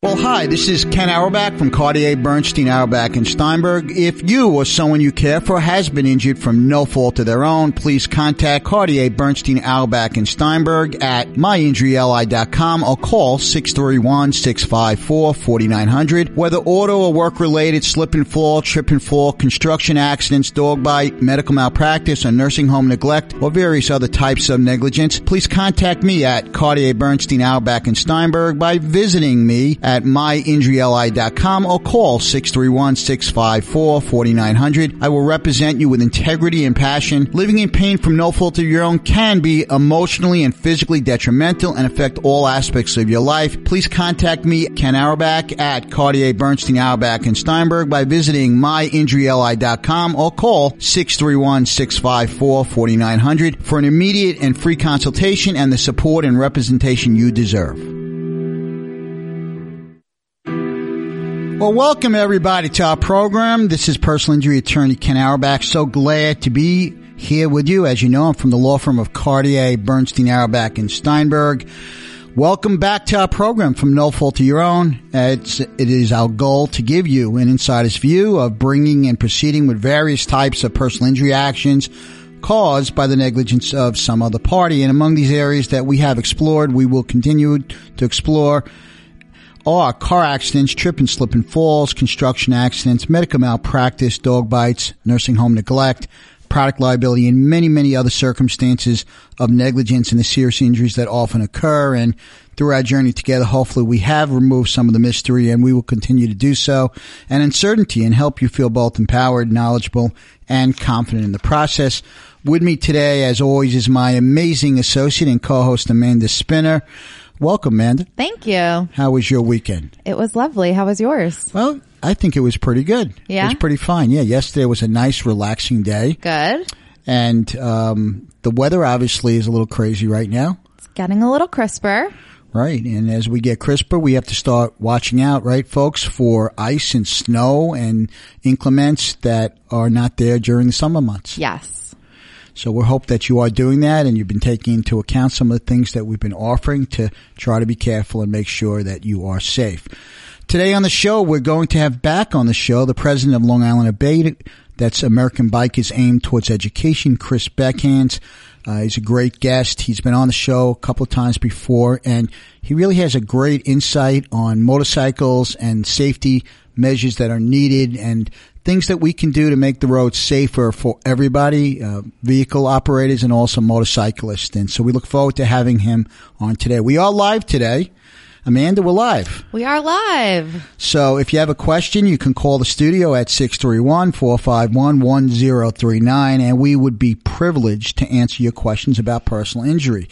Well, hi, this is Ken Auerbach from Cartier Bernstein Auerbach and Steinberg. If you or someone you care for has been injured from no fault of their own, please contact Cartier Bernstein Auerbach and Steinberg at myinjuryli.com or call 631-654-4900. Whether auto or work related, slip and fall, trip and fall, construction accidents, dog bite, medical malpractice, or nursing home neglect, or various other types of negligence, please contact me at Cartier Bernstein Auerbach and Steinberg by visiting me at myinjuryli.com or call 631-654-4900. I will represent you with integrity and passion. Living in pain from no fault of your own can be emotionally and physically detrimental and affect all aspects of your life. Please contact me, Ken Auerbach, at Cartier Bernstein Auerbach and Steinberg by visiting myinjuryli.com or call 631-654-4900 for an immediate and free consultation and the support and representation you deserve. Well, welcome everybody to our program. This is personal injury attorney Ken Auerbach. So glad to be here with you. As you know, I'm from the law firm of Cartier, Bernstein, Auerbach, and Steinberg. Welcome back to our program from No Fault to Your Own. It's, it is our goal to give you an insider's view of bringing and proceeding with various types of personal injury actions caused by the negligence of some other party. And among these areas that we have explored, we will continue to explore are car accidents, trip and slip and falls, construction accidents, medical malpractice, dog bites, nursing home neglect, product liability, and many, many other circumstances of negligence and the serious injuries that often occur. And through our journey together, hopefully we have removed some of the mystery and we will continue to do so and uncertainty and help you feel both empowered, knowledgeable, and confident in the process. With me today, as always, is my amazing associate and co-host Amanda Spinner. Welcome, Amanda. Thank you. How was your weekend? It was lovely. How was yours? Well, I think it was pretty good. Yeah? It was pretty fine. Yeah, yesterday was a nice, relaxing day. Good. And um, the weather obviously is a little crazy right now. It's getting a little crisper. Right. And as we get crisper, we have to start watching out, right, folks, for ice and snow and inclements that are not there during the summer months. Yes. So we hope that you are doing that and you've been taking into account some of the things that we've been offering to try to be careful and make sure that you are safe. Today on the show, we're going to have back on the show the president of Long Island Abate. That's American Bikers Aimed Towards Education, Chris Beckins. Uh, he's a great guest. He's been on the show a couple of times before and he really has a great insight on motorcycles and safety measures that are needed and things that we can do to make the roads safer for everybody, uh, vehicle operators and also motorcyclists. And so we look forward to having him on today. We are live today. Amanda, we're live. We are live. So if you have a question, you can call the studio at 631-451-1039 and we would be privileged to answer your questions about personal injury.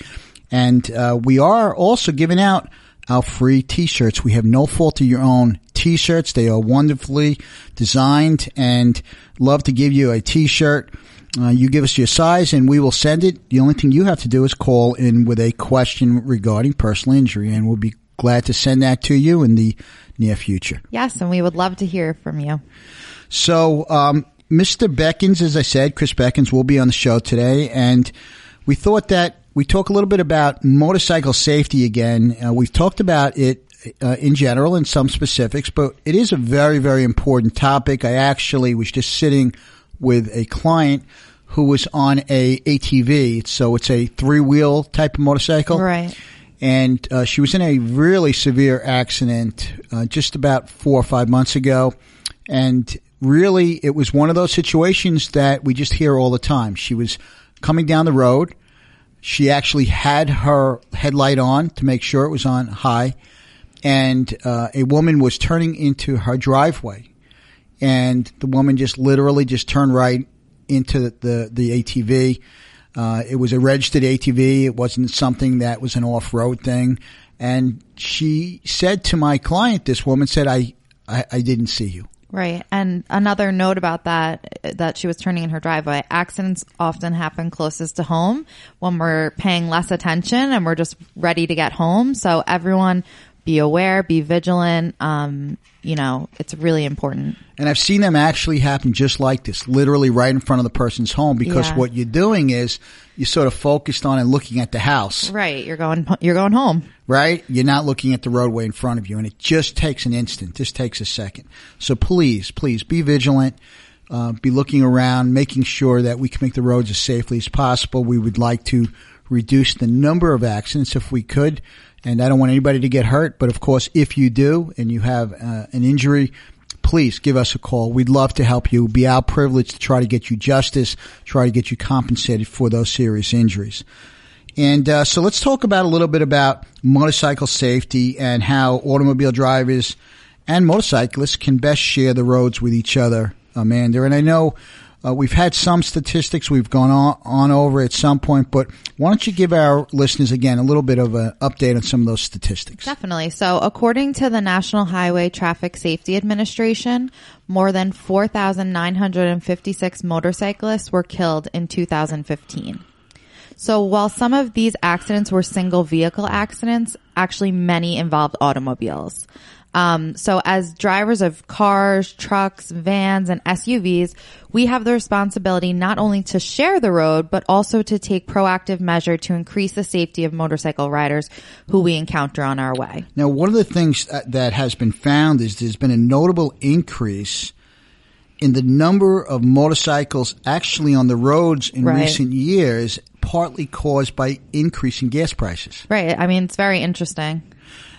And uh, we are also giving out our free t-shirts. We have no fault of your own t-shirts. They are wonderfully designed and love to give you a t-shirt. Uh, you give us your size and we will send it. The only thing you have to do is call in with a question regarding personal injury and we'll be glad to send that to you in the near future. Yes, and we would love to hear from you. So, um, Mr. Beckins, as I said, Chris Beckins will be on the show today and we thought that we talk a little bit about motorcycle safety again. Uh, we've talked about it uh, in general and some specifics, but it is a very, very important topic. I actually was just sitting with a client who was on a ATV, so it's a three wheel type of motorcycle, Right. And uh, she was in a really severe accident uh, just about four or five months ago, and really it was one of those situations that we just hear all the time. She was coming down the road. She actually had her headlight on to make sure it was on high and uh, a woman was turning into her driveway, and the woman just literally just turned right into the the, the ATV. Uh, it was a registered ATV. It wasn't something that was an off road thing. And she said to my client, this woman said, I, I, I didn't see you. Right. And another note about that, that she was turning in her driveway. Accidents often happen closest to home when we're paying less attention and we're just ready to get home. So everyone be aware, be vigilant. Um, you know, it's really important. And I've seen them actually happen just like this, literally right in front of the person's home because Yeah. what you're doing is you're sort of focused on and looking at the house, Right. You're going, you're going home. right? You're not looking at the roadway in front of you and it just takes an instant. Just takes a second. So please, please be vigilant. Uh, be looking around, making sure that we can make the roads as safely as possible. We would like to reduce the number of accidents if we could. And I don't want anybody to get hurt, but of course, if you do and you have uh, an injury, please give us a call. We'd love to help you. It'd be our privilege to try to get you justice, try to get you compensated for those serious injuries. And uh, so let's talk about a little bit about motorcycle safety and how automobile drivers and motorcyclists can best share the roads with each other, Amanda. And I know uh, we've had some statistics we've gone on, on over at some point, but why don't you give our listeners again a little bit of an update on some of those statistics? Definitely. So, according to the National Highway Traffic Safety Administration, more than 4,956 motorcyclists were killed in 2015. So, while some of these accidents were single vehicle accidents, actually many involved automobiles. Um, so, as drivers of cars, trucks, vans, and SUVs, we have the responsibility not only to share the road, but also to take proactive measure to increase the safety of motorcycle riders who we encounter on our way. Now, one of the things that- has been found is there's been a notable increase in the number of motorcycles actually on the roads in Right. recent years, partly caused by increasing gas prices. Right. I mean, it's very interesting.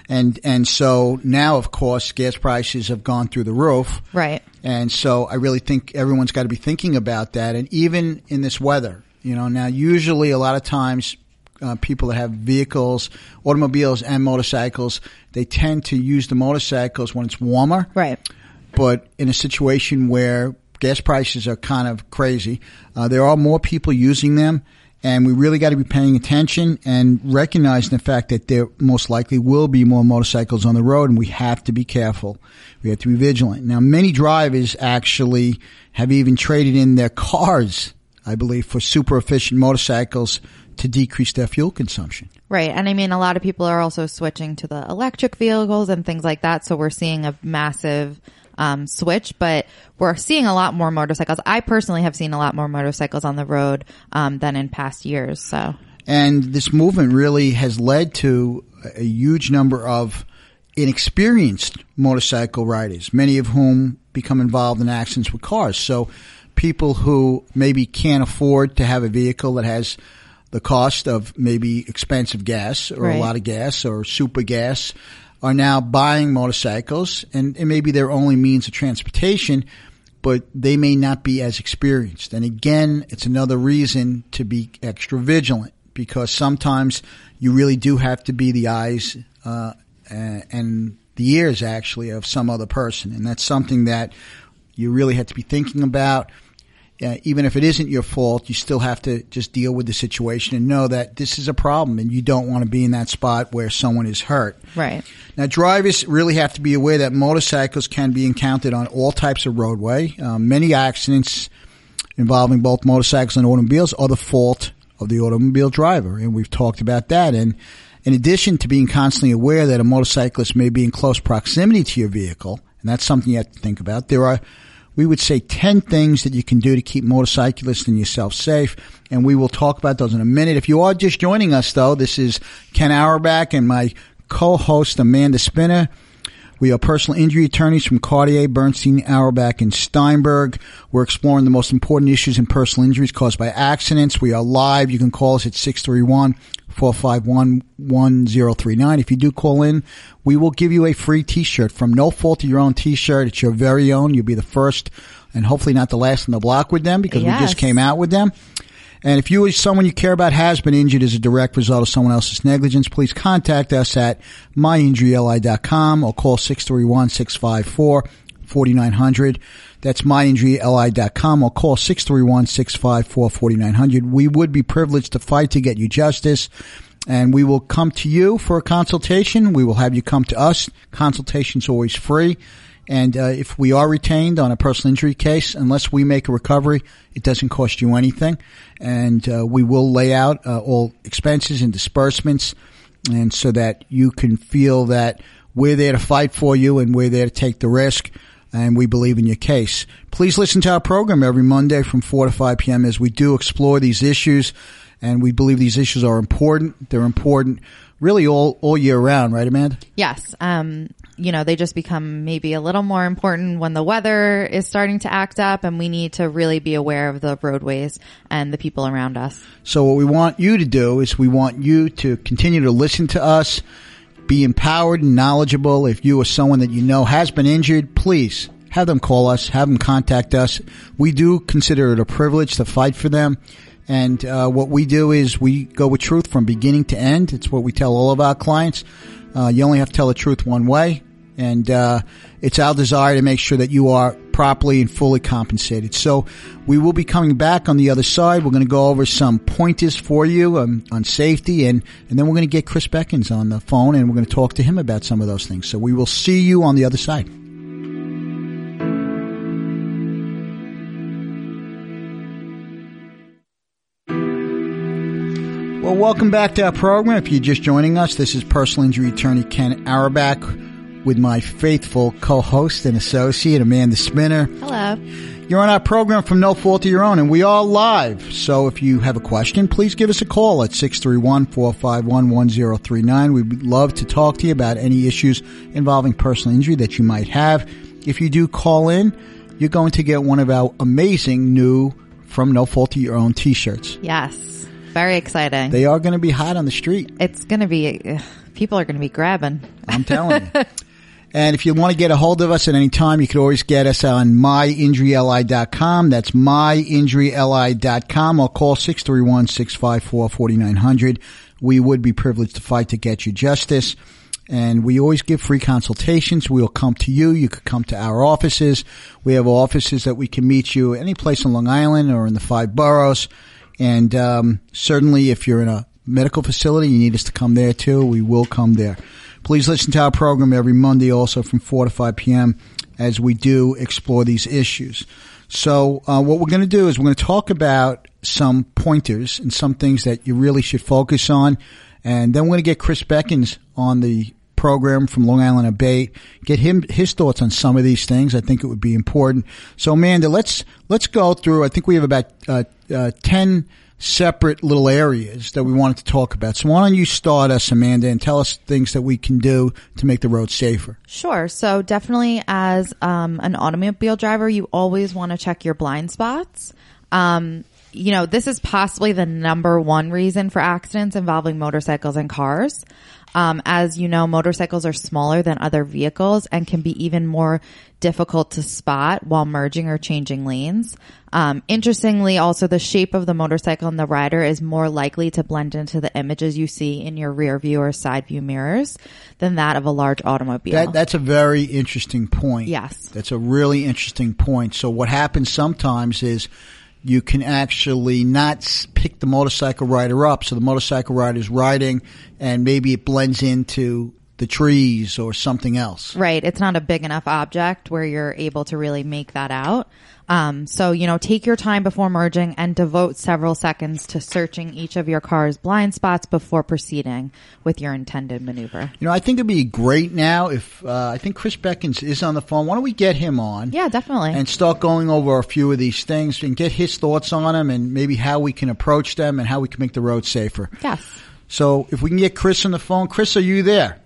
And and so now, of course, gas prices have gone through the roof. Right. And so I really think everyone's got to be thinking about that. And even in this weather, you know, now usually a lot of times uh, people that have vehicles, automobiles and motorcycles, they tend to use the motorcycles when it's warmer. Right. But in a situation where gas prices are kind of crazy, uh, there are more people using them. And we really got to be paying attention and recognizing the fact that there most likely will be more motorcycles on the road and we have to be careful. We have to be vigilant. Now, many drivers actually have even traded in their cars, I believe, for super efficient motorcycles to decrease their fuel consumption. Right. And I mean, a lot of people are also switching to the electric vehicles and things like that. So we're seeing a massive um, switch, but we're seeing a lot more motorcycles. I personally have seen a lot more motorcycles on the road um, than in past years. So And this movement really has led to a huge number of inexperienced motorcycle riders, many of whom become involved in accidents with cars. So people who maybe can't afford to have a vehicle that has the cost of maybe expensive gas or a lot of gas or super gas are now buying motorcycles and it may be their only means of transportation, but they may not be as experienced. And again, it's another reason to be extra vigilant because sometimes you really do have to be the eyes uh, and the ears actually of some other person, and that's something that you really have to be thinking about. Uh, even if it isn't your fault, you still have to just deal with the situation and know that this is a problem, and you don't want to be in that spot where someone is hurt. right. Now, drivers really have to be aware that motorcycles can be encountered on all types of roadway. Um, many accidents involving both motorcycles and automobiles are the fault of the automobile driver, and we've talked about that. And in addition to being constantly aware that a motorcyclist may be in close proximity to your vehicle, and that's something you have to think about, there are we would say 10 things that you can do to keep motorcyclists and yourself safe. And we will talk about those in a minute. If you are just joining us though, this is Ken Auerbach and my co-host Amanda Spinner. We are personal injury attorneys from Cartier, Bernstein, Auerbach, and Steinberg. We're exploring the most important issues in personal injuries caused by accidents. We are live. You can call us at 631-451-1039. If you do call in, we will give you a free t-shirt from no fault of your own t-shirt. It's your very own. You'll be the first and hopefully not the last in the block with them because we just came out with them. And if you or someone you care about has been injured as a direct result of someone else's negligence, please contact us at myinjuryli.com or call 631-654-4900. That's myinjuryli.com or call 631-654-4900. We would be privileged to fight to get you justice and we will come to you for a consultation. We will have you come to us. Consultation's always free. And uh, if we are retained on a personal injury case, unless we make a recovery, it doesn't cost you anything. And uh, we will lay out uh, all expenses and disbursements, and so that you can feel that we're there to fight for you and we're there to take the risk and we believe in your case. Please listen to our program every Monday from 4 to 5 p.m. as we do explore these issues and we believe these issues are important. They're important really all, all year round, right, Amanda? Yes. Um, you know, they just become maybe a little more important when the weather is starting to act up and we need to really be aware of the roadways and the people around us. So what we want you to do is we want you to continue to listen to us, be empowered and knowledgeable. If you or someone that you know has been injured, please have them call us, have them contact us. We do consider it a privilege to fight for them. And uh, what we do is we go with truth from beginning to end. It's what we tell all of our clients. Uh, you only have to tell the truth one way. And uh, it's our desire to make sure that you are properly and fully compensated. So we will be coming back on the other side. We're going to go over some pointers for you on safety, and, and then we're going to get Chris Beckins on the phone, and we're going to talk to him about some of those things. So we will see you on the other side. Well, welcome back to our program. If you're just joining us, this is personal injury attorney Ken Auerbach with my faithful co-host and associate Amanda Spinner. Hello. You're on our program from No Fault of Your Own, and we are live. So if you have a question, please give us a call at 631-451-1039. We'd love to talk to you about any issues involving personal injury that you might have. If you do call in, you're going to get one of our amazing new From No Fault of Your Own t-shirts. Yes. Very exciting. They are going to be hot on the street. it's going to be, uh, people are going to be grabbing. I'm telling you. And if you want to get a hold of us at any time, you can always get us on myinjuryli.com. That's myinjuryli.com or call 631-654-4900. We would be privileged to fight to get you justice. And we always give free consultations. We'll come to you. You could come to our offices. We have offices that we can meet you any place in Long Island or in the five boroughs. And um, certainly if you're in a medical facility, you need us to come there too. We will come there. Please listen to our program every Monday also from 4 to 5 p.m. as we do explore these issues. So uh, what we're going to do is we're going to talk about some pointers and some things that you really should focus on. And then we're going to get Chris Beckins on the program from Long Island Abate, get him his thoughts on some of these things. I think it would be important. So Amanda, let's let's go through. I think we have about uh, uh, ten separate little areas that we wanted to talk about. So why don't you start us, Amanda, and tell us things that we can do to make the road safer? Sure. So definitely as um, an automobile driver, you always want to check your blind spots. Um, you know, this is possibly the number one reason for accidents involving motorcycles and cars. Um, as you know, motorcycles are smaller than other vehicles and can be even more difficult to spot while merging or changing lanes. Um, interestingly, also the shape of the motorcycle and the rider is more likely to blend into the images you see in your rear view or side view mirrors than that of a large automobile. That, that's a very interesting point. Yes. That's a really interesting point. So what happens sometimes is you can actually not pick the motorcycle rider up. So the motorcycle rider is riding and maybe it blends into the trees or something else. Right. It's not a big enough object where you're able to really make that out. Um, so, you know, take your time before merging and devote several seconds to searching each of your car's blind spots before proceeding with your intended maneuver. You know, I think it'd be great now if, uh, I think Chris Beckins is on the phone. Why don't we get him on? Yeah, definitely. and start going over a few of these things and get his thoughts on them and maybe how we can approach them and how we can make the road safer. yes. So if we can get Chris on the phone, Chris, are you there?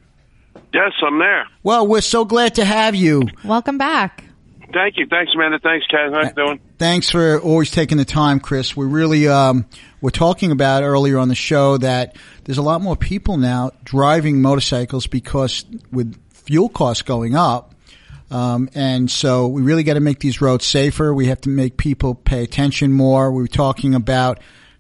Yes, I'm there. Well, we're so glad to have you. Welcome back. Thank you. Thanks, Amanda. Thanks, Ken. How you doing? Thanks for always taking the time, Chris. We really um, we're talking about earlier on the show that there's a lot more people now driving motorcycles because with fuel costs going up, um, and so we really got to make these roads safer. We have to make people pay attention more. We were talking about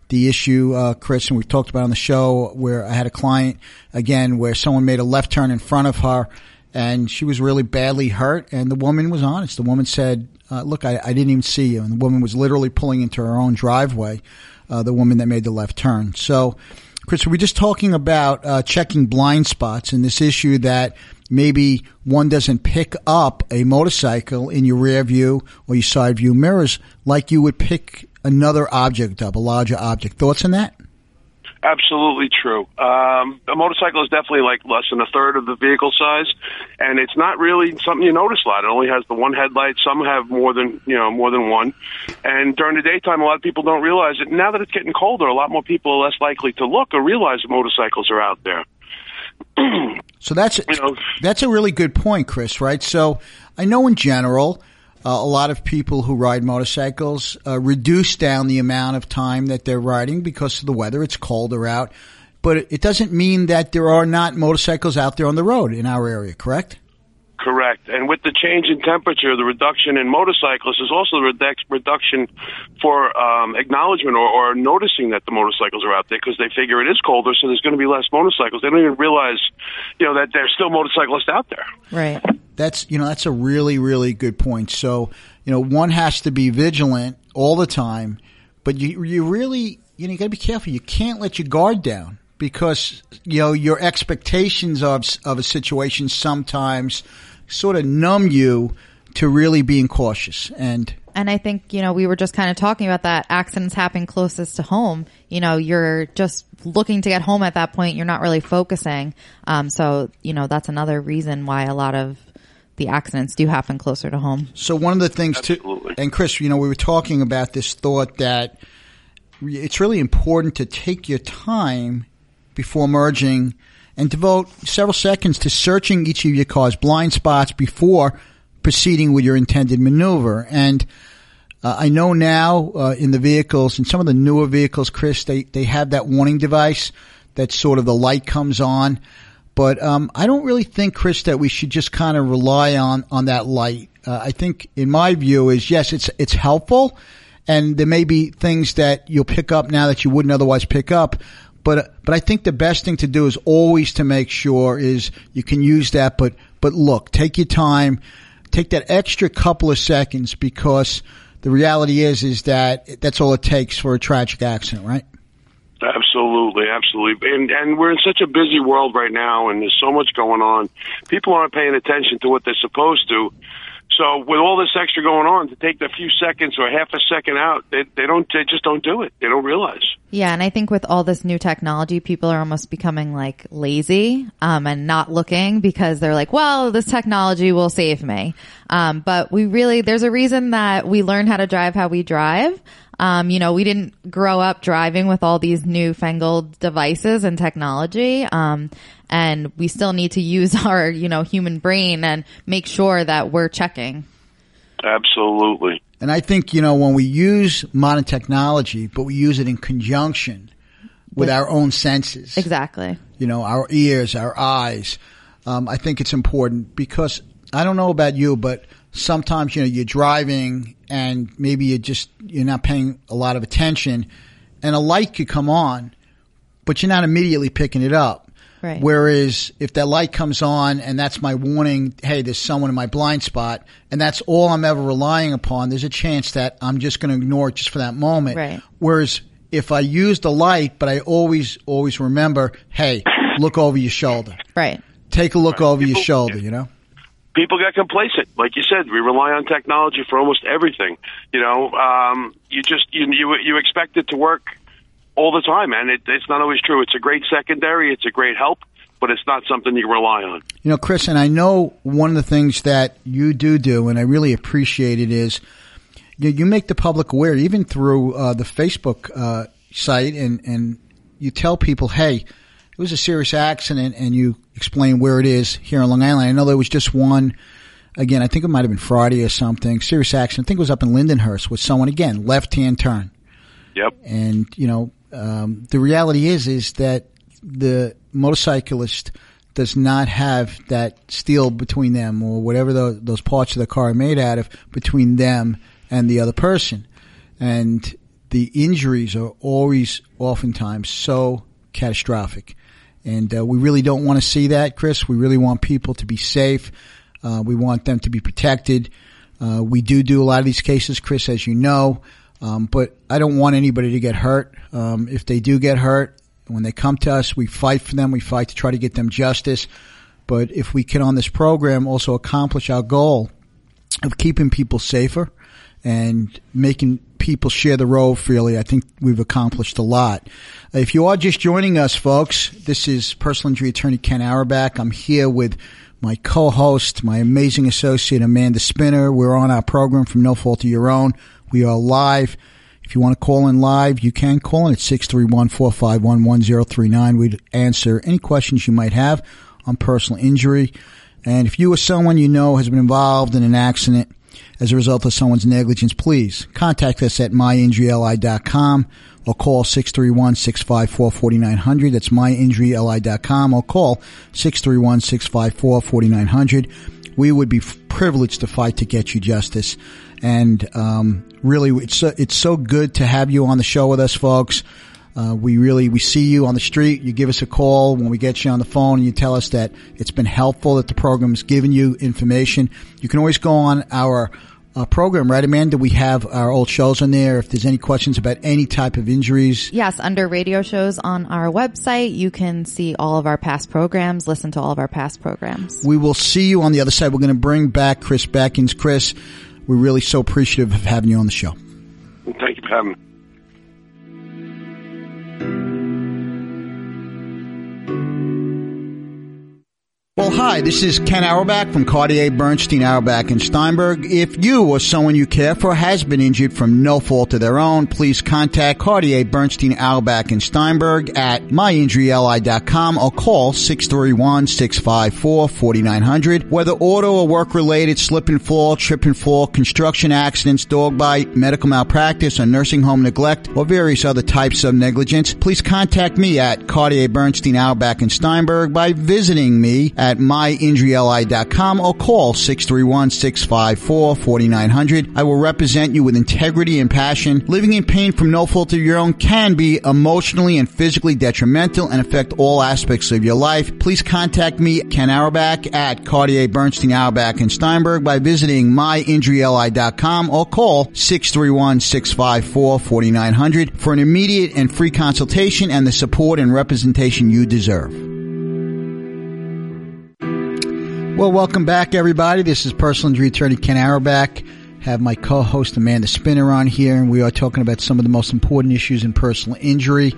the issue, uh, Chris, and we've talked about on the show where I had a client again where someone made a left turn in front of her and she was really badly hurt and the woman was honest. The woman said, uh, look, I, I didn't even see you. And the woman was literally pulling into her own driveway, uh, the woman that made the left turn. So, Chris, we're just talking about uh, checking blind spots and this issue that maybe one doesn't pick up a motorcycle in your rear view or your side view mirrors like you would pick another object up, a larger object. Thoughts on that? Absolutely true. Um, a motorcycle is definitely like less than a third of the vehicle size, and it's not really something you notice a lot. It only has the one headlight. Some have more than you know more than one, and during the daytime, a lot of people don't realize it. Now that it's getting colder, a lot more people are less likely to look or realize that motorcycles are out there. So that's You know- that's a really good point, Chris. Right? So I know in general, uh, a lot of people who ride motorcycles uh, reduce down the amount of time that they're riding because of the weather. It's colder out, but it, it doesn't mean that there are not motorcycles out there on the road in our area. Correct? Correct. And with the change in temperature, the reduction in motorcyclists is also the reduc- reduction for um, acknowledgement or, or noticing that the motorcycles are out there because they figure it is colder, so there's going to be less motorcycles. They don't even realize, you know, that there's still motorcyclists out there. Right. That's you know that's a really really good point. So you know one has to be vigilant all the time, but you you really you know you got to be careful. You can't let your guard down because you know your expectations of of a situation sometimes sort of numb you to really being cautious and. And I think, you know, we were just kind of talking about that accidents happen closest to home. You know, you're just looking to get home at that point. You're not really focusing. Um, so, you know, that's another reason why a lot of the accidents do happen closer to home. So one of the things too, and Chris, you know, we were talking about this thought that it's really important to take your time before merging and devote several seconds to searching each of your car's blind spots before proceeding with your intended maneuver. And uh, I know now uh, in the vehicles, in some of the newer vehicles, Chris, they, they have that warning device that sort of the light comes on. But um, I don't really think, Chris, that we should just kind of rely on on that light. Uh, I think, in my view, is yes, it's it's helpful, and there may be things that you'll pick up now that you wouldn't otherwise pick up. But but I think the best thing to do is always to make sure is you can use that. But but look, take your time, take that extra couple of seconds because the reality is is that that's all it takes for a tragic accident, right? Absolutely, absolutely. And and we're in such a busy world right now and there's so much going on. People aren't paying attention to what they're supposed to. So with all this extra going on, to take the few seconds or half a second out, they, they don't they just don't do it. They don't realize. Yeah, and I think with all this new technology, people are almost becoming like lazy um, and not looking because they're like, "Well, this technology will save me." Um, but we really, there's a reason that we learn how to drive how we drive. Um, you know, we didn't grow up driving with all these newfangled devices and technology. Um, and we still need to use our, you know, human brain and make sure that we're checking. Absolutely. And I think, you know, when we use modern technology, but we use it in conjunction with our own senses, Exactly. you know, our ears, our eyes, um, I think it's important because I don't know about you, but sometimes, you know, you're driving and maybe you just, you're not paying a lot of attention and a light could come on, but you're not immediately picking it up. Right. Whereas if that light comes on and that's my warning, hey, there's someone in my blind spot, and that's all I'm ever relying upon, there's a chance that I'm just going to ignore it just for that moment. Right. Whereas if I use the light, but I always, always remember, hey, look over your shoulder. Right. Take a look over your People- shoulder, you know? People get complacent. Like you said, we rely on technology for almost everything. You know, um, you just you you you expect it to work all the time, and it, it's not always true. It's a great secondary. It's a great help, but it's not something you rely on. You know, Chris, and I know one of the things that you do do, and I really appreciate it, is you, you make the public aware, even through uh, the Facebook uh, site, and, and you tell people, hey, it was a serious accident, and you explain where it is here on Long Island. I know there was just one, again, I think it might have been Friday or something, serious accident. I think it was up in Lindenhurst with someone, again, left hand turn. Yep. And you know, um, the reality is is that the motorcyclist does not have that steel between them or whatever tho- those parts of the car are made out of between them and the other person, and the injuries are always oftentimes so catastrophic. And uh, we really don't want to see that, Chris. We really want people to be safe. Uh, we want them to be protected. Uh, we do do a lot of these cases, Chris, as you know. Um, but I don't want anybody to get hurt. Um, if they do get hurt, when they come to us, we fight for them. We fight to try to get them justice. But if we can on this program also accomplish our goal of keeping people safer and making people share the road freely. I think we've accomplished a lot. If you are just joining us, folks, this is personal injury attorney Ken Auerbach. I'm here with my co-host, my amazing associate Amanda Spinner. We're on our program from No Fault of Your Own. We are live. If you want to call in live, you can call in at 631-451-1039. We'd answer any questions you might have on personal injury. And if you or someone you know has been involved in an accident as a result of someone's negligence, please contact us at myinjuryli.com or call 631-654-4900. That's myinjuryli.com or call 631-654-4900. We would be privileged to fight to get you justice. And um, really, it's it's so good to have you on the show with us, folks. Uh, we really we see you on the street. You give us a call when we get you on the phone, and you tell us that it's been helpful that the program's given you information. You can always go on our uh, program, right, Amanda? We have our old shows on there. If there's any questions about any type of injuries, Yes, under radio shows on our website, you can see all of our past programs, listen to all of our past programs. we will see you on the other side. We're going to bring back Chris Beckins. Chris, we're really so appreciative of having you on the show. Thank you for having me. Well, hi, this is Ken Auerbach from Cartier Bernstein Auerbach and Steinberg. If you or someone you care for has been injured from no fault of their own, please contact Cartier Bernstein Auerbach and Steinberg at myinjuryli.com or call 631-654-4900. Whether auto or work related, slip and fall, trip and fall, construction accidents, dog bite, medical malpractice, or nursing home neglect, or various other types of negligence, please contact me at Cartier Bernstein Auerbach and Steinberg by visiting me at myinjuryli.com or call 631-654-4900. I will represent you with integrity and passion. Living in pain from no fault of your own can be emotionally and physically detrimental and affect all aspects of your life. Please contact me, Ken Auerbach, at Cartier Bernstein Auerbach and Steinberg by visiting myinjuryli.com or call 631-654-4900 for an immediate and free consultation and the support and representation you deserve. Well, welcome back, everybody. This is personal injury attorney Ken Auerbach. Have my co-host Amanda Spinner on here, and we are talking about some of the most important issues in personal injury.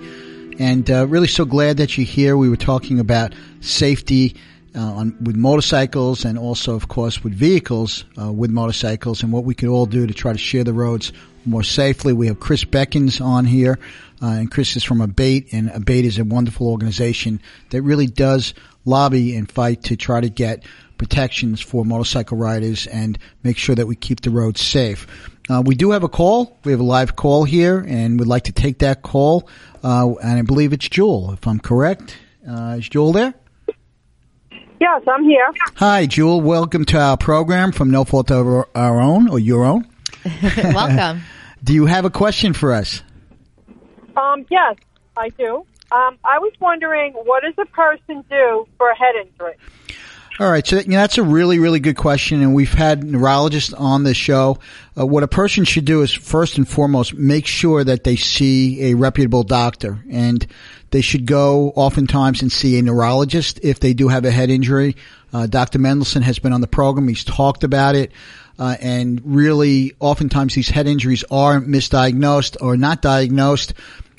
And uh, really, so glad that you're here. We were talking about safety uh, on with motorcycles, and also, of course, with vehicles uh, with motorcycles, and what we could all do to try to share the roads more safely. We have Chris Beckins on here, uh, and Chris is from Abate, and Abate is a wonderful organization that really does lobby and fight to try to get protections for motorcycle riders and make sure that we keep the roads safe. Uh, we do have a call. We have a live call here, and we'd like to take that call. Uh, and I believe it's Jewel, if I'm correct. Uh, is Jewel there? Yes, I'm here. Hi, Jewel. Welcome to our program from No Fault of Our Own or Your Own. Welcome. Do you have a question for us? Um, yes, I do. Um, I was wondering, what does a person do for a head injury? All right, so you know, that's a really, really good question, and we've had neurologists on the show. Uh, what a person should do is first and foremost make sure that they see a reputable doctor, and they should go oftentimes and see a neurologist if they do have a head injury. Uh, Dr. Mendelson has been on the program; he's talked about it. Uh, and really, oftentimes these head injuries are misdiagnosed or not diagnosed.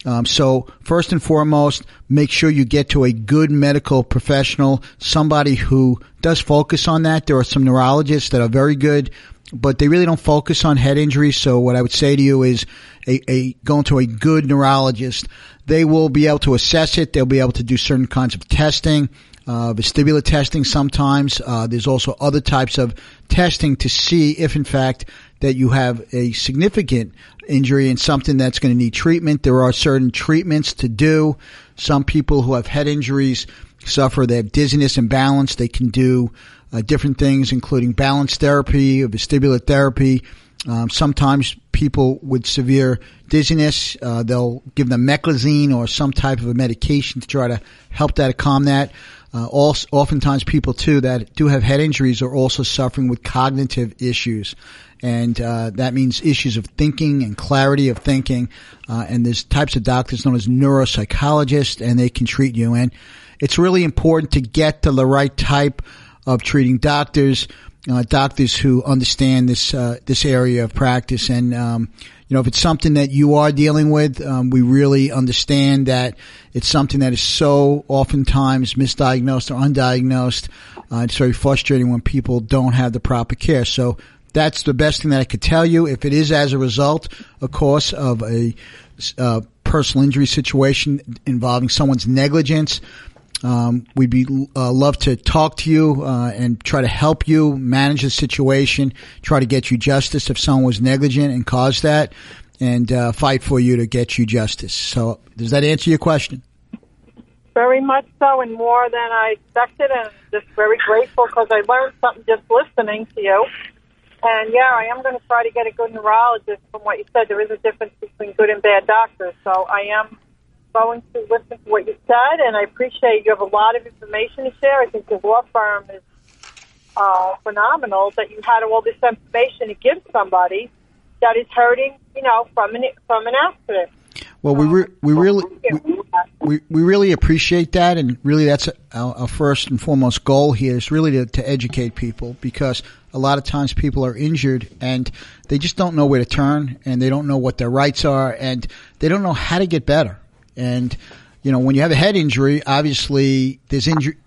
Um, so first and foremost, make sure you get to a good medical professional, somebody who does focus on that. There are some neurologists that are very good, but they really don't focus on head injuries. So what I would say to you is a, a going to a good neurologist. They will be able to assess it. They'll be able to do certain kinds of testing. Uh, vestibular testing sometimes. Uh, there's also other types of testing to see if in fact that you have a significant injury and something that's going to need treatment. There are certain treatments to do. Some people who have head injuries suffer, they have dizziness and balance. They can do uh, different things, including balance therapy vestibular therapy. Um, sometimes people with severe dizziness, uh, they'll give them meclizine or some type of a medication to try to help that calm that. Uh, also, oftentimes people too that do have head injuries are also suffering with cognitive issues. And uh, that means issues of thinking and clarity of thinking. Uh, and there's types of doctors known as neuropsychologists, and they can treat you. And it's really important to get to the right type of treating doctors. uh, doctors who understand this uh, this area of practice. And um, you know, if it's something that you are dealing with, um, we really understand that it's something that is so oftentimes misdiagnosed or undiagnosed. Uh, it's very frustrating when people don't have the proper care. So that's the best thing that I could tell you. If it is as a result, of course, of a uh, personal injury situation involving someone's negligence, um, we'd be uh, love to talk to you uh, and try to help you manage the situation, try to get you justice if someone was negligent and caused that, and uh, fight for you to get you justice. So, does that answer your question? Very much so, and more than I expected, and just very grateful because I learned something just listening to you. And yeah, I am going to try to get a good neurologist. From what you said, there is a difference between good and bad doctors. So I am going to listen to what you said, and I appreciate you have a lot of information to share. I think your law firm is uh, phenomenal that you had all this information to give somebody that is hurting, you know, from an from an accident. Well, we re- we really we, we, we really appreciate that, and really that's our, our first and foremost goal here is really to, to educate people because a lot of times people are injured and they just don't know where to turn and they don't know what their rights are and they don't know how to get better. And you know, when you have a head injury, obviously there's injury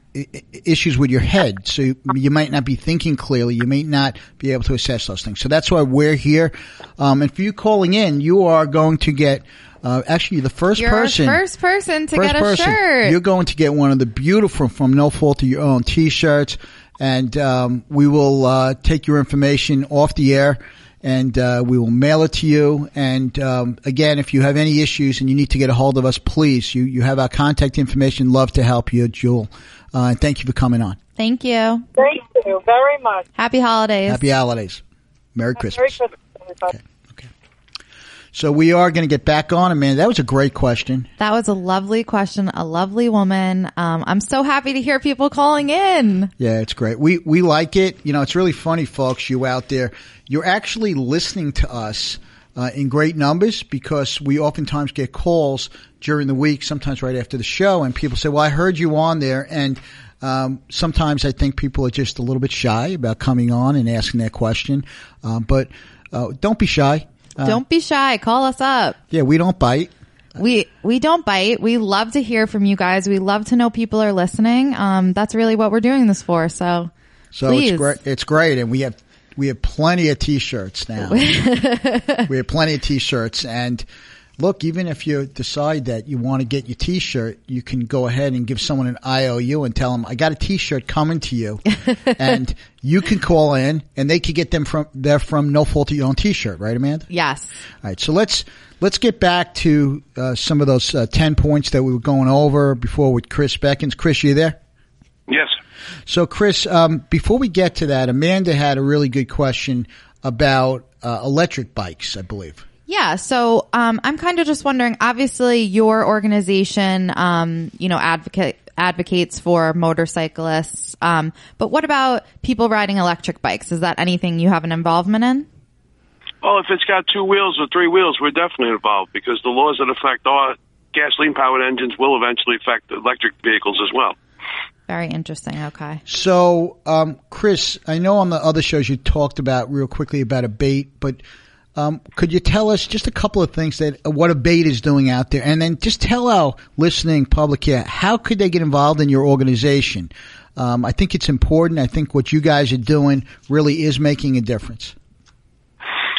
issues with your head. So you, you, might not be thinking clearly. You may not be able to assess those things. So that's why we're here. Um, and for you calling in, you are going to get uh, actually, the 1st You're person, first person to first get a person, shirt. You're going to get one of the beautiful from No Fault of Your Own T-shirts, and um, we will uh, take your information off the air. And uh, we will mail it to you. And um, again, if you have any issues and you need to get a hold of us, please, you you have our contact information. Love to help you, Jewel. Uh, and thank you for coming on. Thank you. Thank you very much. Happy holidays. Happy holidays. Merry Christmas. Merry Christmas, everybody. Okay. So we are going to get back on, and man, that was a great question. That was a lovely question, a lovely woman. Um, I'm so happy to hear people calling in. Yeah, it's great. We we like it. You know, it's really funny, folks. You out there, you're actually listening to us. Uh, in great numbers because we oftentimes get calls during the week, sometimes right after the show, and people say, "Well, I heard you on there," and um, sometimes I think people are just a little bit shy about coming on and asking that question. Um, but uh, don't be shy. Uh, Don't be shy. Call us up. Yeah, we don't bite. We we don't bite. We love to hear from you guys. We love to know people are listening. Um, that's really what we're doing this for. So, So please. it's great. It's great, and we have we have plenty of t-shirts now. we have plenty of t-shirts, and look, even if you decide that you want to get your t-shirt, you can go ahead and give someone an IOU and tell them, "I got a t-shirt coming to you," and you can call in, and they can get them from they're from No Fault of Your Own t-shirt, right, Amanda? Yes. All right, so let's let's get back to uh, some of those uh, ten points that we were going over before with Chris Beckins. Chris, you there? Yes. So, Chris, um, before we get to that, Amanda had a really good question about uh, electric bikes, I believe. Yeah. So um, I'm kind of just wondering. Obviously, your organization, um, you know, advocate advocates for motorcyclists. Um, but what about people riding electric bikes? Is that anything you have an involvement in? Well, if it's got two wheels or three wheels, we're definitely involved because the laws that affect our gasoline powered engines will eventually affect electric vehicles as well. Very interesting. Okay. So, um, Chris, I know on the other shows you talked about real quickly about Abate, but um, could you tell us just a couple of things that uh, what Abate is doing out there, and then just tell our listening public here how could they get involved in your organization? Um, I think it's important. I think what you guys are doing really is making a difference.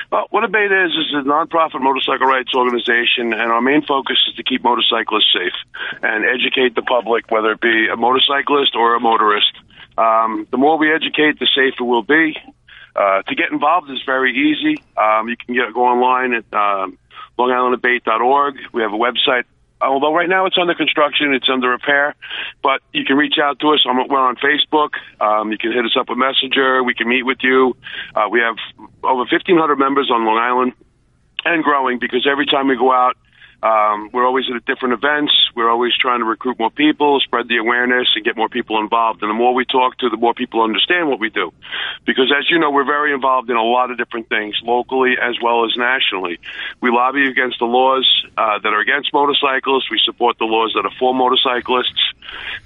Well, what Abate is is a nonprofit motorcycle rights organization, and our main focus is to keep motorcyclists safe and educate the public, whether it be a motorcyclist or a motorist. Um, the more we educate, the safer we'll be. Uh, to get involved is very easy. Um, you can get, go online at um, LongIslandAbate.org. We have a website. Although right now it's under construction, it's under repair, but you can reach out to us. We're on Facebook. Um, you can hit us up with Messenger. We can meet with you. Uh, we have over 1,500 members on Long Island and growing because every time we go out, Um, we're always at different events. We're always trying to recruit more people, spread the awareness, and get more people involved. And the more we talk to, the more people understand what we do. Because as you know, we're very involved in a lot of different things, locally as well as nationally. We lobby against the laws uh, that are against motorcyclists. We support the laws that are for motorcyclists.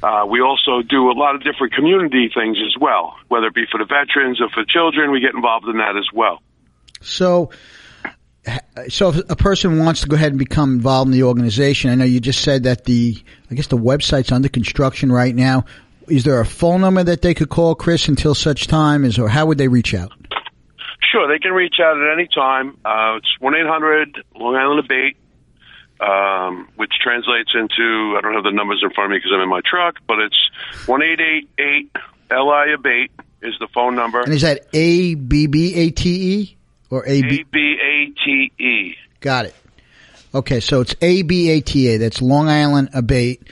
Uh, we also do a lot of different community things as well, whether it be for the veterans or for children. We get involved in that as well. So, so if a person wants to go ahead and become involved in the organization, I know you just said that the, I guess the website's under construction right now. Is there a phone number that they could call Chris until such time is, or how would they reach out? Sure, they can reach out at any time. Uh, it's one eight hundred Long Island Abate, um, which translates into I don't have the numbers in front of me because I'm in my truck, but it's one eight eight eight Li Abate is the phone number. And is that A B B A T E or A B? B A T E. Got it. Okay, so it's A B A T A. That's Long Island Abate.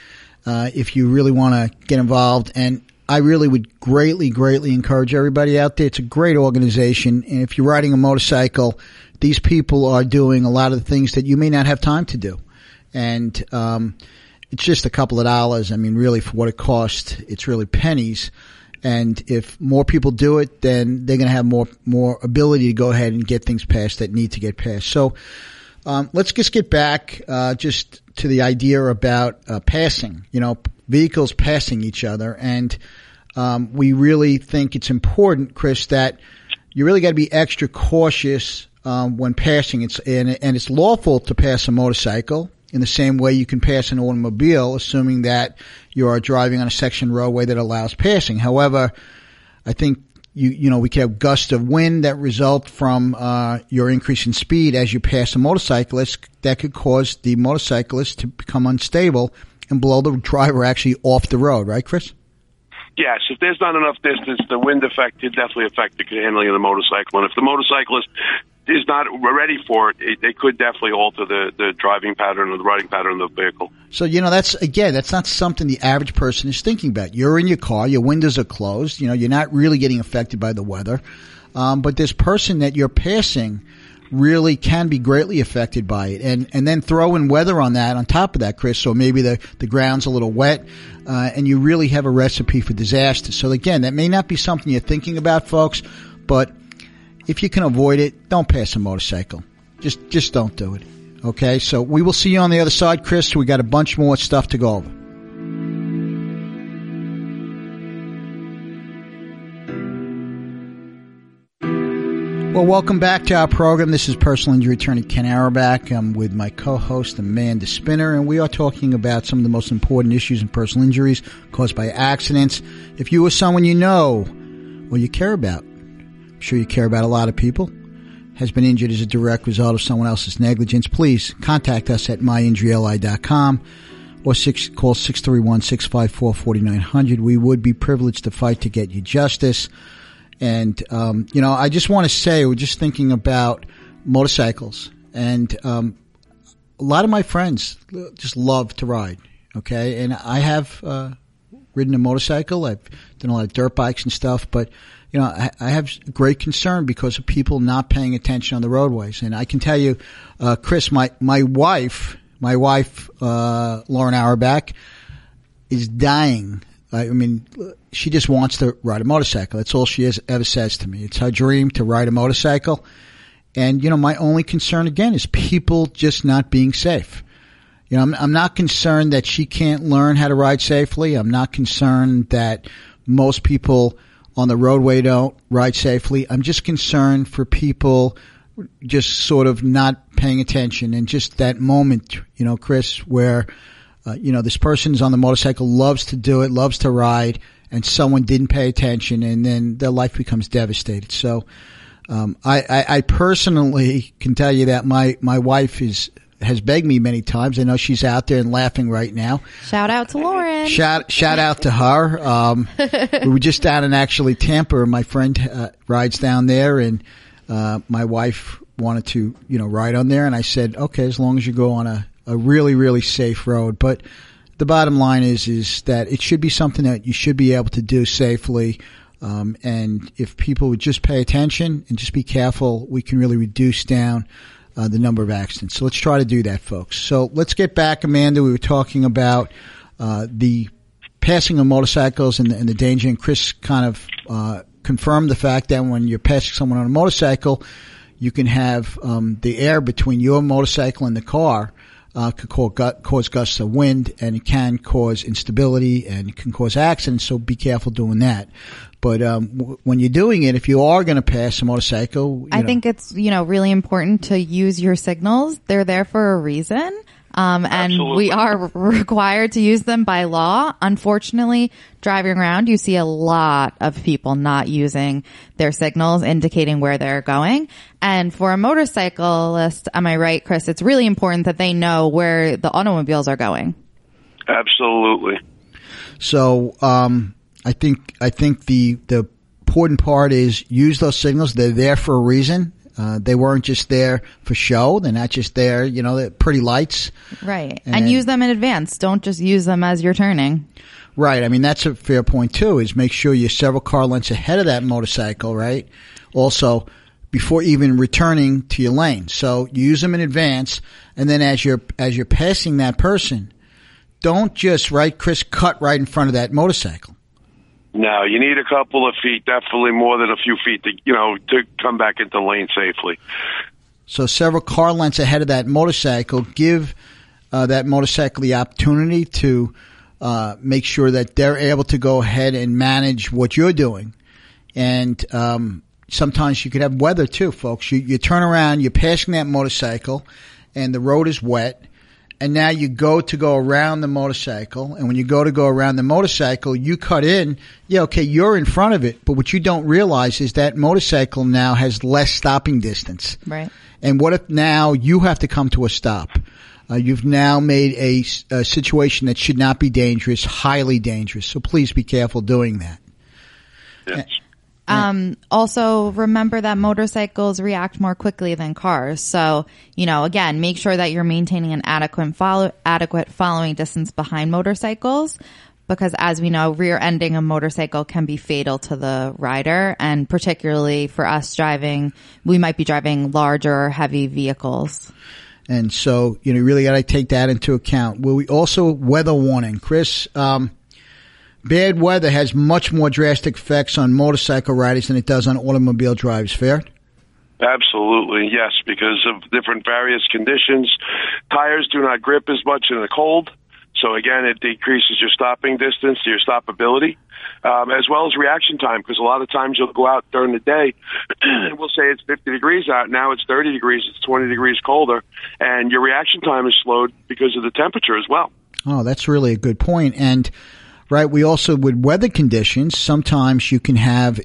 Uh, if you really want to get involved, and I really would greatly, greatly encourage everybody out there. It's a great organization, and if you're riding a motorcycle, these people are doing a lot of the things that you may not have time to do, and um, it's just a couple of dollars. I mean, really, for what it costs, it's really pennies. And if more people do it, then they're going to have more more ability to go ahead and get things passed that need to get passed. So um, let's just get back uh, just to the idea about uh, passing. You know, vehicles passing each other, and um, we really think it's important, Chris, that you really got to be extra cautious um, when passing. It's and, and it's lawful to pass a motorcycle in the same way you can pass an automobile, assuming that you are driving on a section roadway that allows passing. However, I think you you know we could have gusts of wind that result from uh, your increase in speed as you pass a motorcyclist that could cause the motorcyclist to become unstable and blow the driver actually off the road. Right, Chris? Yes, if there's not enough distance, the wind effect could definitely affect the handling of the motorcycle. And if the motorcyclist is not ready for it, it, it could definitely alter the, the driving pattern or the riding pattern of the vehicle. So, you know, that's, again, that's not something the average person is thinking about. You're in your car, your windows are closed, you know, you're not really getting affected by the weather. Um, but this person that you're passing really can be greatly affected by it. And, and then throw in weather on that, on top of that, Chris. So maybe the, the ground's a little wet, uh, and you really have a recipe for disaster. So again, that may not be something you're thinking about, folks, but if you can avoid it, don't pass a motorcycle. Just, just don't do it. Okay. So we will see you on the other side, Chris. We got a bunch more stuff to go over. Well, welcome back to our program. This is personal injury attorney Ken Auerbach. I'm with my co-host Amanda Spinner, and we are talking about some of the most important issues in personal injuries caused by accidents. If you or someone you know or you care about, sure you care about a lot of people, has been injured as a direct result of someone else's negligence, please contact us at myinjuryli.com or six, call 631-654-4900. We would be privileged to fight to get you justice. And, um, you know, I just want to say, we're just thinking about motorcycles and, um, a lot of my friends just love to ride. Okay. And I have, uh, ridden a motorcycle. I've done a lot of dirt bikes and stuff, but, you know, I, I have great concern because of people not paying attention on the roadways. And I can tell you, uh, Chris, my, my wife, my wife, uh, Lauren Auerbach is dying I mean, she just wants to ride a motorcycle. That's all she ever says to me. It's her dream to ride a motorcycle. And, you know, my only concern again is people just not being safe. You know, I'm, I'm not concerned that she can't learn how to ride safely. I'm not concerned that most people on the roadway don't ride safely. I'm just concerned for people just sort of not paying attention and just that moment, you know, Chris, where uh, you know, this person's on the motorcycle, loves to do it, loves to ride, and someone didn't pay attention, and then their life becomes devastated. So, um, I, I, I personally can tell you that my, my wife is, has begged me many times. I know she's out there and laughing right now. Shout out to Lauren. Shout shout out to her. Um, we were just down in actually Tampa. My friend uh, rides down there, and uh, my wife wanted to you know ride on there, and I said, okay, as long as you go on a a really, really safe road. But the bottom line is, is that it should be something that you should be able to do safely. Um, and if people would just pay attention and just be careful, we can really reduce down uh, the number of accidents. So let's try to do that, folks. So let's get back, Amanda. We were talking about uh, the passing of motorcycles and the, and the danger, and Chris kind of uh, confirmed the fact that when you're passing someone on a motorcycle, you can have um, the air between your motorcycle and the car uh, could cause, cause gusts of wind, and it can cause instability and it can cause accidents. So be careful doing that. But um, w- when you're doing it, if you are going to pass a motorcycle, you I know- think it's, you know, really important to use your signals. They're there for a reason. Um, and Absolutely. we are required to use them by law. Unfortunately, driving around, you see a lot of people not using their signals indicating where they're going. And for a motorcyclist, am I right, Chris? It's really important that they know where the automobiles are going. Absolutely. So um, I think I think the the important part is use those signals. They're there for a reason. Uh, they weren't just there for show. They're not just there. You know, they're pretty lights. Right. And- and use them in advance. Don't just use them as you're turning. Right. I mean, that's a fair point too. Is make sure you're several car lengths ahead of that motorcycle. Right. Also, before even returning to your lane, so use them in advance, and then as you're as you're passing that person, don't just right, Chris, cut right in front of that motorcycle. No, you need a couple of feet, definitely more than a few feet to you know to come back into lane safely. So several car lengths ahead of that motorcycle, give uh, that motorcycle the opportunity to uh, make sure that they're able to go ahead and manage what you're doing. And um, sometimes you could have weather too, folks. You, you turn around, you're passing that motorcycle, and the road is wet. And now you go to go around the motorcycle, and when you go to go around the motorcycle, you cut in. Yeah, okay, you're in front of it, but what you don't realize is that motorcycle now has less stopping distance. Right. And what if now you have to come to a stop? Uh, you've now made a situation that should not be dangerous, highly dangerous. So please be careful doing that. Yes. Um, also remember that motorcycles react more quickly than cars. So, you know, again, make sure that you're maintaining an adequate follow, adequate following distance behind motorcycles. Because as we know, rear ending a motorcycle can be fatal to the rider. And particularly for us driving, we might be driving larger heavy vehicles. And so, you know, you really got to take that into account. Well, we also weather warning, Chris. Um, bad weather has much more drastic effects on motorcycle riders than it does on automobile drivers. Fair? Absolutely, yes, because of different various conditions. Tires do not grip as much in the cold, so again, it decreases your stopping distance, your stoppability, um, as well as reaction time. Because a lot of times you'll go out during the day, and we'll say it's 50 degrees out. Now it's 30 degrees, it's 20 degrees colder, and your reaction time is slowed because of the temperature as well. Oh, that's really a good point. And right, we also with weather conditions, sometimes you can have,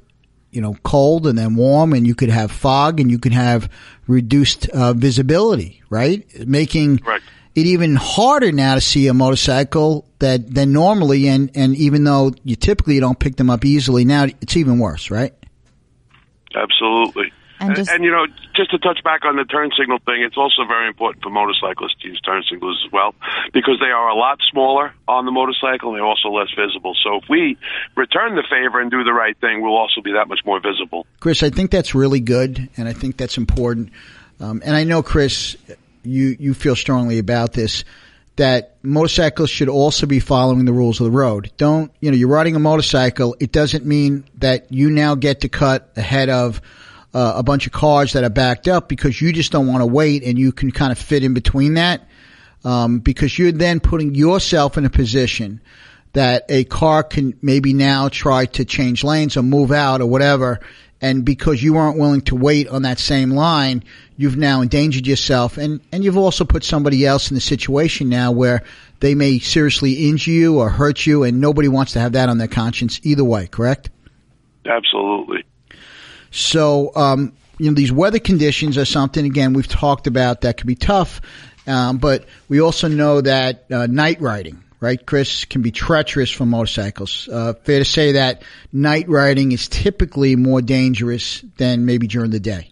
you know, cold and then warm, and you could have fog, and you could have reduced uh, visibility, right? Making Correct. it even harder now to see a motorcycle that than normally. And and even though you typically don't pick them up easily, now it's even worse, right? Absolutely. And And, just- and, you know, just to touch back on the turn signal thing, it's also very important for motorcyclists to use turn signals as well because they are a lot smaller on the motorcycle and they're also less visible. So if we return the favor and do the right thing, we'll also be that much more visible. Chris, I think that's really good, and I think that's important. Um, and I know, Chris, you you feel strongly about this. That motorcyclists should also be following the rules of the road. Don't you know? You're riding a motorcycle. It doesn't mean that you now get to cut ahead of uh, a bunch of cars that are backed up because you just don't want to wait, and you can kind of fit in between that. Um, because you're then putting yourself in a position that a car can maybe now try to change lanes or move out or whatever. And because you aren't willing to wait on that same line, you've now endangered yourself and, and you've also put somebody else in the situation now where they may seriously injure you or hurt you and nobody wants to have that on their conscience either way, correct? Absolutely. So, um, you know, these weather conditions are something, again, we've talked about that could be tough. Um, but we also know that uh, night riding, right, Chris, can be treacherous for motorcycles. Uh, fair to say that night riding is typically more dangerous than maybe during the day.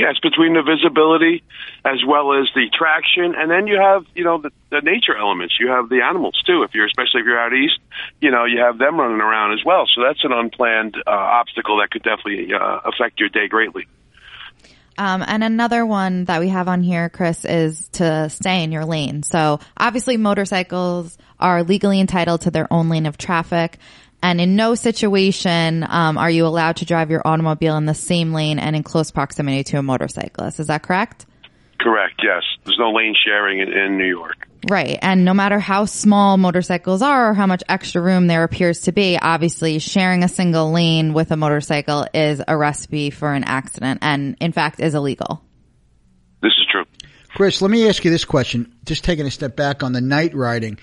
Yes, between the visibility as well as the traction, and then you have you know the, the nature elements. You have the animals too. If you're especially if you're out east, you know you have them running around as well. So that's an unplanned uh, obstacle that could definitely uh, affect your day greatly. Um, and another one that we have on here, Chris, is to stay in your lane. So obviously motorcycles are legally entitled to their own lane of traffic. And in no situation um, are you allowed to drive your automobile in the same lane and in close proximity to a motorcyclist. Is that correct? Correct. Yes. There's no lane sharing in, in New York. Right. And no matter how small motorcycles are or how much extra room there appears to be, obviously sharing a single lane with a motorcycle is a recipe for an accident and in fact is illegal. This is true. Chris, let me ask you this question. Just taking a step back on the night riding.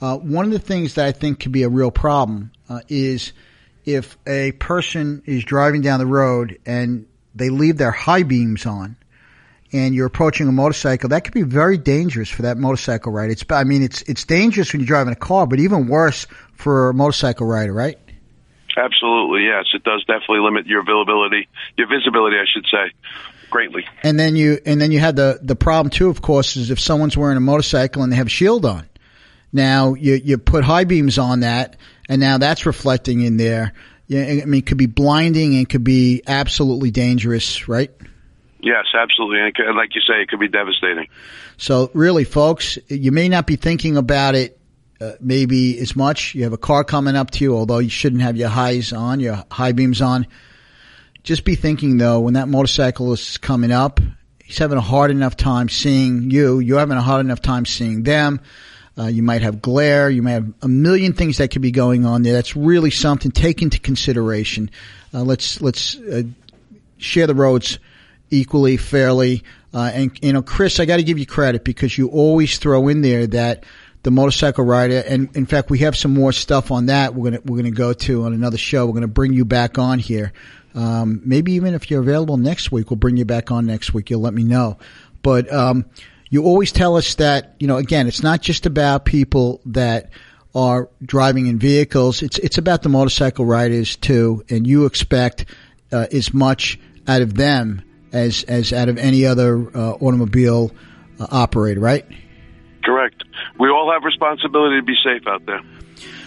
Uh, one of the things that I think could be a real problem uh, is if a person is driving down the road and they leave their high beams on and you're approaching a motorcycle, that could be very dangerous for that motorcycle rider. It's, I mean, it's, it's dangerous when you're driving a car, but even worse for a motorcycle rider, right? Absolutely. Yes. It does definitely limit your availability, your visibility, I should say, greatly. And then you, and then you have the, the problem too, of course, is if someone's wearing a motorcycle and they have a shield on. Now you, you put high beams on that and now that's reflecting in there. Yeah. I mean, it could be blinding and could be absolutely dangerous, right? Yes, absolutely. And could- like you say, it could be devastating. So really, folks, you may not be thinking about it uh, maybe as much. You have a car coming up to you, although you shouldn't have your highs on, your high beams on. Just be thinking though, when that motorcyclist is coming up, he's having a hard enough time seeing you. You're having a hard enough time seeing them. Uh, you might have glare. You may have a million things that could be going on there. That's really something take into consideration. Uh, let's let's uh, share the roads equally, fairly. Uh, and you know, Chris, I got to give you credit because you always throw in there that the motorcycle rider, and in fact, we have some more stuff on that. We're gonna we're gonna go to on another show. We're gonna bring you back on here. Um, maybe even if you're available next week, we'll bring you back on next week. You'll let me know. But um, you always tell us that you know, again, it's not just about people that are driving in vehicles. It's it's about the motorcycle riders too, and you expect uh, as much out of them as as out of any other uh, automobile uh, operator, right? Correct. We all have responsibility to be safe out there.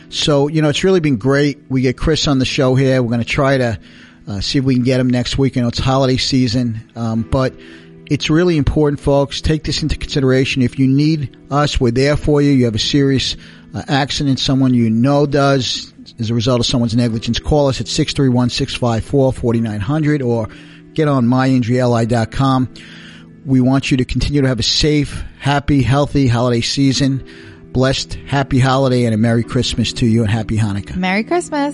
So you know, it's really been great. We get Chris on the show here. We're going to try to uh, see if we can get him next week. I know it's holiday season, um, but it's really important, folks. Take this into consideration. If you need us, we're there for you. You have a serious uh, accident, someone you know does as a result of someone's negligence, call us at 631-654-4900 or get on myinjuryli.com. We want you to continue to have a safe, happy, healthy holiday season. Blessed, happy holiday and a Merry Christmas to you and Happy Hanukkah. Merry Christmas.